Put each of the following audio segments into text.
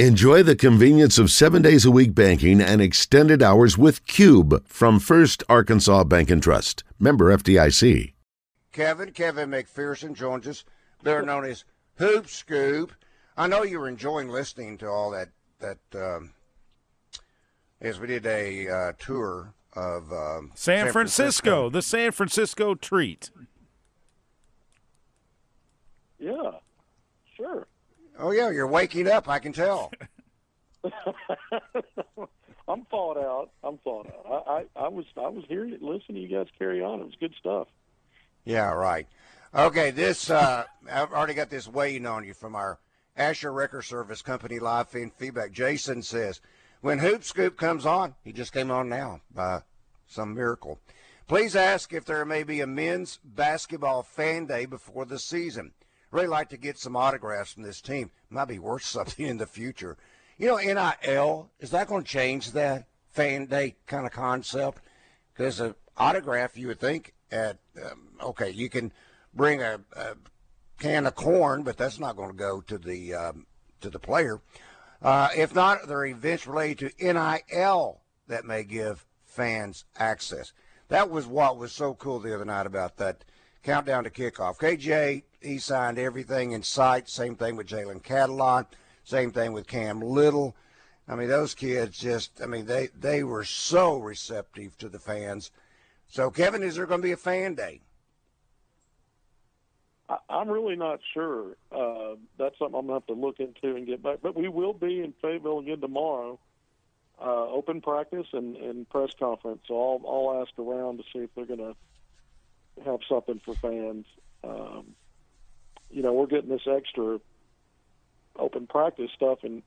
Enjoy the convenience of seven days a week banking and extended hours with Cube from First Arkansas Bank and Trust. Member FDIC. Kevin, Kevin McPherson joins us. They're known as Hoop Scoop. I know you're enjoying listening to all that, that um, as we did a uh, tour of um, San, San Francisco, the San Francisco treat. Yeah, sure. Oh, yeah, you're waking up, I can tell. I'm thawed out. I'm thawed out. I, I, I was I was hearing it, listening to you guys carry on. It was good stuff. Yeah, right. Okay, this uh, I've already got this weighing on you from our Asher Record Service Company live feed feedback. Jason says, when Hoop Scoop comes on, he just came on now by some miracle. Please ask if there may be a men's basketball fan day before the season. Really like to get some autographs from this team. Might be worth something in the future. You know, NIL is that going to change that fan day kind of concept? Because an autograph, you would think at um, okay, you can bring a, a, can of corn, but that's not going to go to the um, to the player. Uh, if not, there are events related to NIL that may give fans access. That was what was so cool the other night about that countdown to kickoff. KJ, he signed everything in sight. Same thing with Jalen Catalon. Same thing with Cam Little. I mean, those kids just, I mean, they, they were so receptive to the fans. So, Kevin, is there going to be a fan day? I'm really not sure. Uh, that's something I'm going to have to look into and get back. But we will be in Fayetteville again tomorrow, uh, open practice and, and press conference. So I'll, I'll ask around to see if they're going to have something for fans. Um, you know, we're getting this extra open practice stuff, and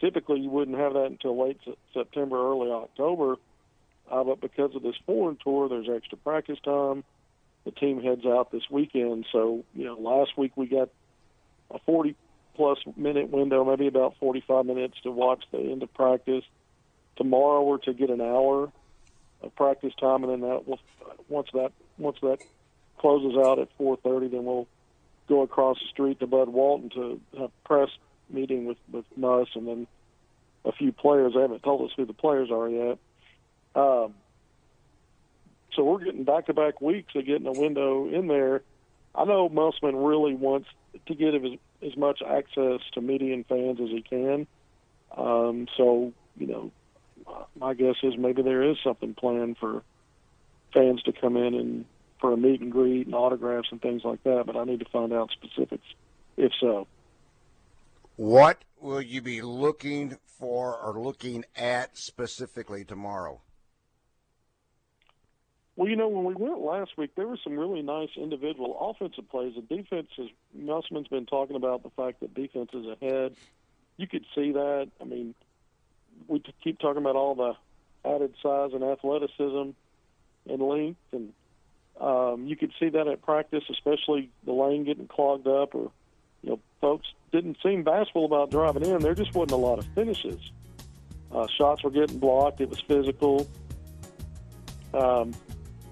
typically you wouldn't have that until late September, early October. Uh, but because of this foreign tour, there's extra practice time. The team heads out this weekend, so you know, last week we got a 40 plus minute window, maybe about 45 minutes to watch the end of practice. Tomorrow we're to get an hour of practice time, and then that will once that once that closes out at 4:30, then we'll go across the street to Bud Walton to have press meeting with with Muss and then a few players. They haven't told us who the players are yet. Um, so we're getting back to back weeks of getting a window in there. I know Musselman really wants to get as, as much access to media and fans as he can. Um, so, you know, my guess is maybe there is something planned for fans to come in and for a meet and greet and autographs and things like that, but I need to find out specifics if so. What will you be looking for or looking at specifically tomorrow? Well, you know, when we went last week, there were some really nice individual offensive plays. The defense is Musselman's been talking about the fact that defense is ahead. You could see that. I mean, we keep talking about all the added size and athleticism and length, and um, you could see that at practice, especially the lane getting clogged up, or you know, folks didn't seem bashful about driving in. There just wasn't a lot of finishes. Uh, shots were getting blocked. It was physical. Um,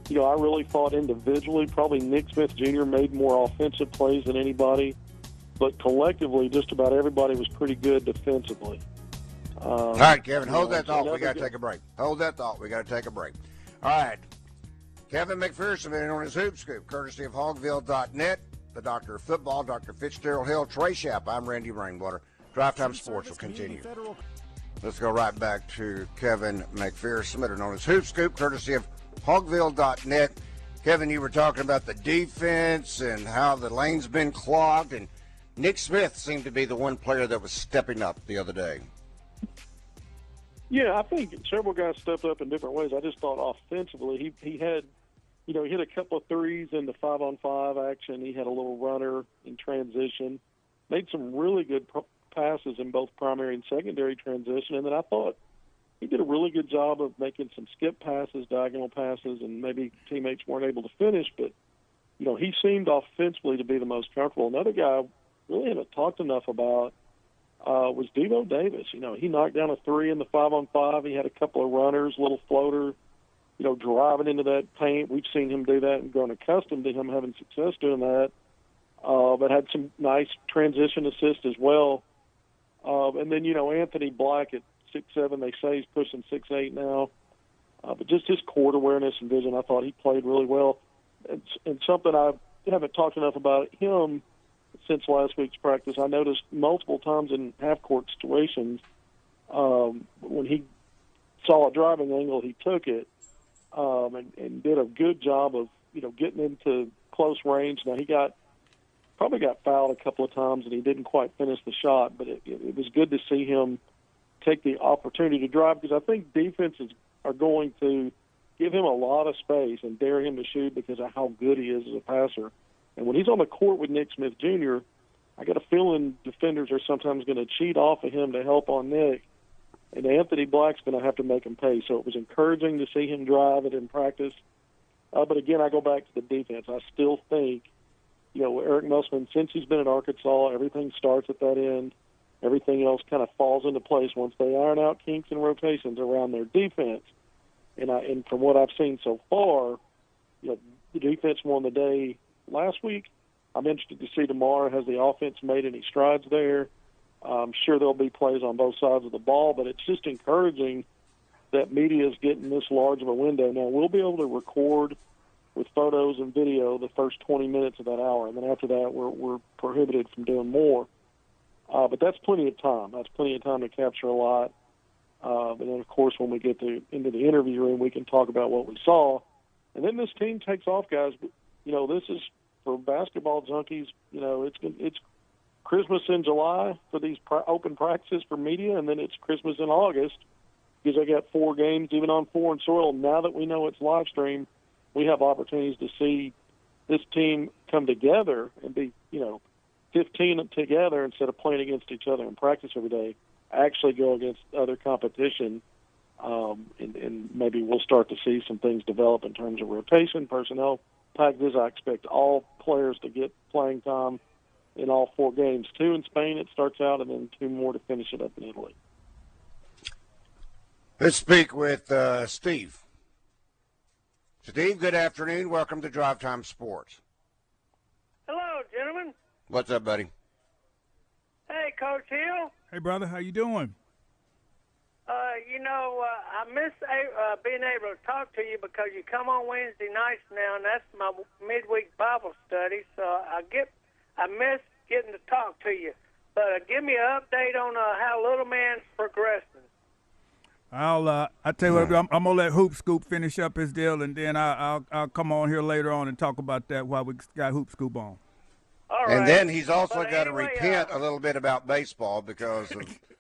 you know, I really thought individually, probably Nick Smith Jr. made more offensive plays than anybody, but collectively, just about everybody was pretty good defensively. Um, All right, Kevin, hold that thought. We got to take a break. Hold that thought. We got to take a break. All right. Kevin McPherson, known as Hoop Scoop, courtesy of Hawgville.net, the Doctor of Football, Dr. Fitzgerald Hill, Trey Shapp. I'm Randy Rainwater. Drive Time Sports will continue. Let's go right back to Kevin McPherson, better known as Hoop Scoop, courtesy of Hawgville.net. Kevin, you were talking about the defense and how the lane's been clogged, and Nick Smith seemed to be the one player that was stepping up the other day. Yeah, I think several guys stepped up in different ways. I just thought offensively, he he had, you know, he hit a couple of threes in the five on five action. He had a little runner in transition, made some really good passes in both primary and secondary transition, and then I thought he did a really good job of making some skip passes, diagonal passes, and maybe teammates weren't able to finish. But you know, he seemed offensively to be the most comfortable. Another guy really haven't talked enough about uh, was Devo Davis. You know, he knocked down a three in the five on five. He had a couple of runners, little floater, you know, driving into that paint. We've seen him do that and grown accustomed to him having success doing that. Uh, but had some nice transition assist as well. Uh, and then you know Anthony Black at six seven, they say he's pushing six eight now. Uh, but just his court awareness and vision, I thought he played really well. And, and something I haven't talked enough about him since last week's practice. I noticed multiple times in half court situations um, when he saw a driving angle, he took it um, and, and did a good job of you know getting into close range. Now he got probably got fouled a couple of times and he didn't quite finish the shot, but it, it, it was good to see him take the opportunity to drive because I think defenses are going to give him a lot of space and dare him to shoot because of how good he is as a passer. And when he's on the court with Nick Smith Jr., I got a feeling defenders are sometimes going to cheat off of him to help on Nick. And Anthony Black's going to have to make him pay. So it was encouraging to see him drive it in practice. Uh, but again, I go back to the defense. I still think, you know, Eric Musselman, since he's been at Arkansas, everything starts at that end. Everything else kind of falls into place once they iron out kinks and rotations around their defense. And I, and from what I've seen so far, you know, the defense won the day last week. I'm interested to see tomorrow has the offense made any strides there. I'm sure there'll be plays on both sides of the ball, but it's just encouraging that media is getting this large of a window. Now we'll be able to record with photos and video the first 20 minutes of that hour, and then after that we're we're prohibited from doing more. Uh, but that's plenty of time. That's plenty of time to capture a lot. Uh, and then, of course, when we get to into the interview room, we can talk about what we saw. And then this team takes off, guys. You know, this is for basketball junkies. You know, it's it's Christmas in July for these open practices for media, and then it's Christmas in August because I got four games even on foreign soil. Now that we know it's live stream, we have opportunities to see this team come together and be, you know, 15 together instead of playing against each other in practice every day actually go against other competition, um, and, and maybe we'll start to see some things develop in terms of rotation, personnel packages. I expect all players to get playing time in all four games. Two in Spain, it starts out, and then two more to finish it up in Italy. Let's speak with uh, Steve. Steve, good afternoon. Welcome to Drive Time Sports. Hello, gentlemen. What's up, buddy? Hey, Coach Hill. Hey, brother, how you doing? Uh, you know, uh, I miss uh, being able to talk to you because you come on Wednesday nights now, and that's my midweek Bible study. So I get, I miss getting to talk to you. But uh, give me an update on uh, how Little Man's progressing. I'll uh, I tell you what, I'm, I'm, gonna let Hoop Scoop finish up his deal, and then I, will I'll come on here later on and talk about that while we got Hoop Scoop on. All and then he's also but got anyway, to repent uh, a little bit about baseball because of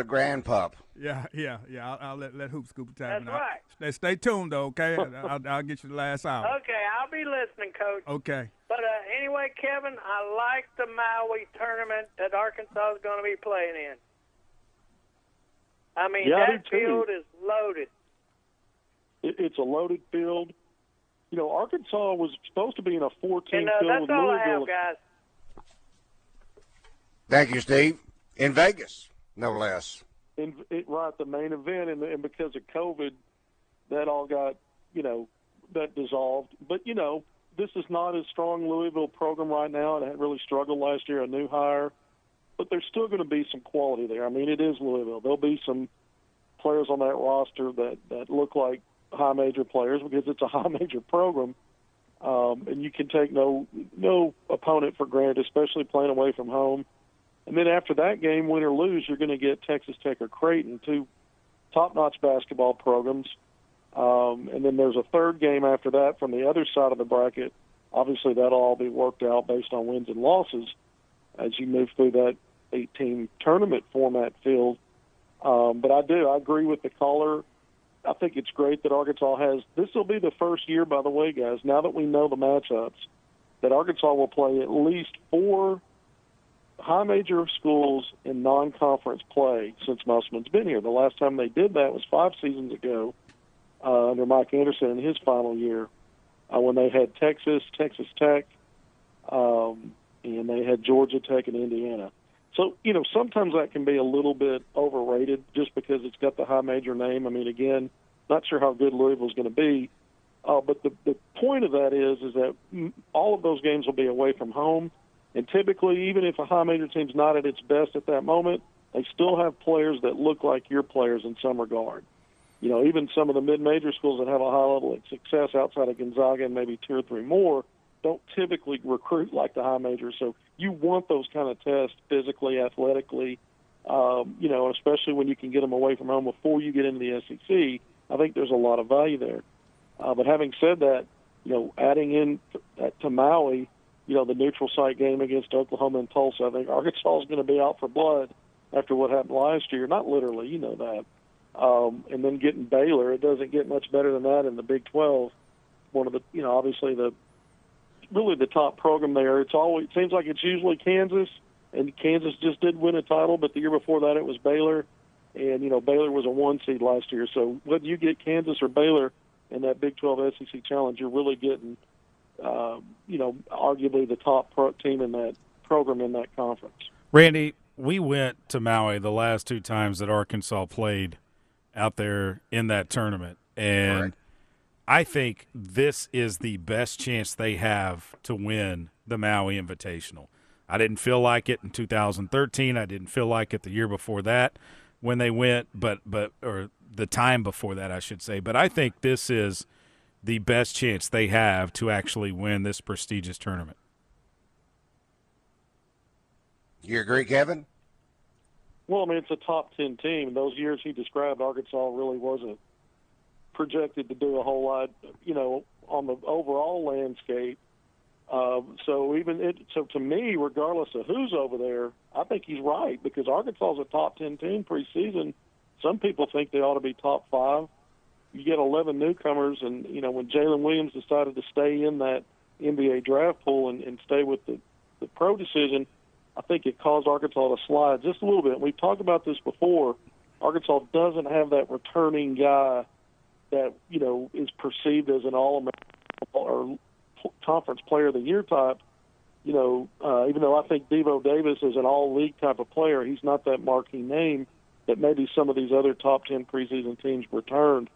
the grand pup. Yeah, yeah, yeah. I'll, I'll let let Hoop Scoop That's time. right. Stay, stay tuned though, okay? I'll, I'll get you the last hour. Okay, I'll be listening, Coach. Okay. But uh, anyway, Kevin, I like the Maui tournament that Arkansas is going to be playing in. I mean, Yeah, I that too. field is loaded. It, it's a loaded field. You know, Arkansas was supposed to be in a 14 And uh, field that's with all I Louisville. have, guys. Thank you, Steve. In Vegas, no less. in, it, right the main event, and, and because of COVID, that all got you know that dissolved. But you know, this is not as strong Louisville program right now. It had really struggled last year, a new hire, but there's still going to be some quality there. I mean, it is Louisville. There'll be some players on that roster that that look like high major players because it's a high major program. Um, and you can take no no opponent for granted, especially playing away from home. And then after that game, win or lose, you're going to get Texas Tech or Creighton, two top-notch basketball programs. Um, and then there's a third game after that from the other side of the bracket. Obviously, that'll all be worked out based on wins and losses as you move through that eight-team tournament format field. Um, but I do, I agree with the caller. I think it's great that Arkansas has. This will be the first year, by the way, guys. Now that we know the matchups, that Arkansas will play at least four high major schools in non-conference play since Musselman's been here. The last time they did that was five seasons ago uh, under Mike Anderson in his final year, uh, when they had Texas, Texas Tech, um, and they had Georgia Tech and Indiana. So you know sometimes that can be a little bit overrated just because it's got the high major name. I mean, again, not sure how good Louisville's going to be, uh, but the the point of that is is that all of those games will be away from home And typically, even if a high major team's not at its best at that moment, they still have players that look like your players in some regard. You know, even some of the mid-major schools that have a high level of success outside of Gonzaga and maybe two or three more don't typically recruit like the high majors. So you want those kind of tests physically, athletically, um, you know, especially when you can get them away from home before you get into the SEC. I think there's a lot of value there. Uh, but having said that, you know, adding in to, to Maui, you know, the neutral site game against Oklahoma and Tulsa, I think Arkansas is going to be out for blood after what happened last year. Not literally, you know that. Um, and then getting Baylor, it doesn't get much better than that in the Big 12. One of the, you know, obviously the really the top program there. It's always it seems like it's usually Kansas, and Kansas just did win a title, but the year before that it was Baylor, and you know Baylor was a one seed last year. So whether you get Kansas or Baylor in that Big 12 SEC challenge, you're really getting, uh, you know, arguably the top pro team in that program in that conference. Randy, we went to Maui the last two times that Arkansas played out there in that tournament, and. Right. I think this is the best chance they have to win the Maui Invitational. I didn't feel like it in 2013. I didn't feel like it the year before that when they went, but but or the time before that, I should say. But I think this is the best chance they have to actually win this prestigious tournament. You agree, Kevin? Well, I mean, it's a top ten team. Those years he described, Arkansas really wasn't projected to do a whole lot, you know, on the overall landscape. Uh, so even it, so to me, regardless of who's over there, I think he's right because Arkansas is a top ten team preseason. Some people think they ought to be top five. You get 11 newcomers, and you know when Jaylin Williams decided to stay in that NBA draft pool and, and stay with the the pro decision, I think it caused Arkansas to slide just a little bit. We've talked about this before. Arkansas doesn't have that returning guy that you know is perceived as an all-American or conference player of the year type. You know, uh, even though I think Devo Davis is an all-league type of player, he's not that marquee name that maybe some of these other top ten preseason teams returned.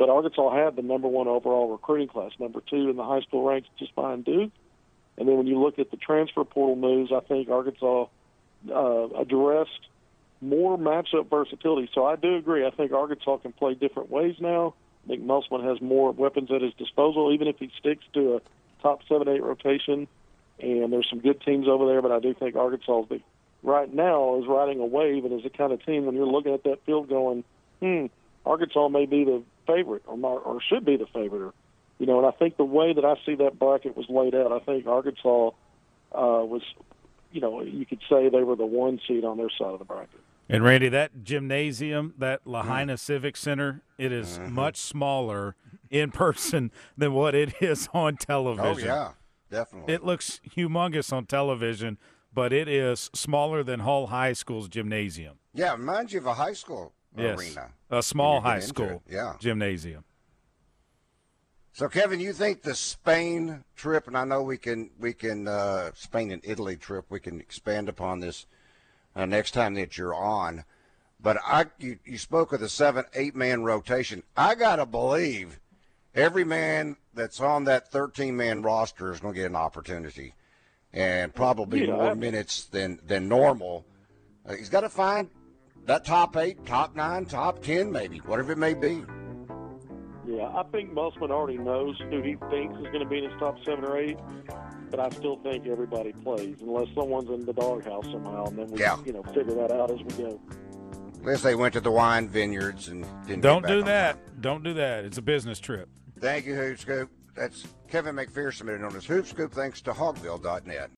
But Arkansas had the number one overall recruiting class, number two in the high school ranks, just behind Duke. And then when you look at the transfer portal moves, I think Arkansas uh, addressed more matchup versatility. So I do agree. I think Arkansas can play different ways now. I think Musselman has more weapons at his disposal, even if he sticks to a top seven, eight rotation. And there's some good teams over there, but I do think Arkansas the, right now is riding a wave and is the kind of team when you're looking at that field going, hmm, Arkansas may be the favorite or not, or should be the favorite. Or, you know, and I think the way that I see that bracket was laid out, I think Arkansas uh, was, you know, you could say they were the one seed on their side of the bracket. And Randy, that gymnasium, that Lahaina mm. Civic Center, it is mm-hmm. much smaller in person than what it is on television. Oh yeah, definitely. It looks humongous on television, but it is smaller than Hull High School's gymnasium. Yeah, reminds you of a high school yes, arena. A small high school yeah. gymnasium. So, Kevin, you think the Spain trip, and I know we can we can uh, Spain and Italy trip, we can expand upon this uh, next time that you're on. But I, you, you spoke of the seven, eight man rotation. I gotta believe every man that's on that 13 man roster is going to get an opportunity, and probably yeah, more minutes than than normal. Uh, he's got to find that top eight, top nine, top ten, maybe whatever it may be. Yeah, I think Musselman already knows who he thinks is going to be in his top seven or eight but I still think everybody plays unless someone's in the doghouse somehow, and then we yeah. you know figure that out as we go. Unless they went to the wine vineyards and didn't. Don't do that. Time. Don't do that. It's a business trip. Thank you, Hoop Scoop. That's Kevin McPherson, known as Hoop Scoop. Thanks to Hawgville.net.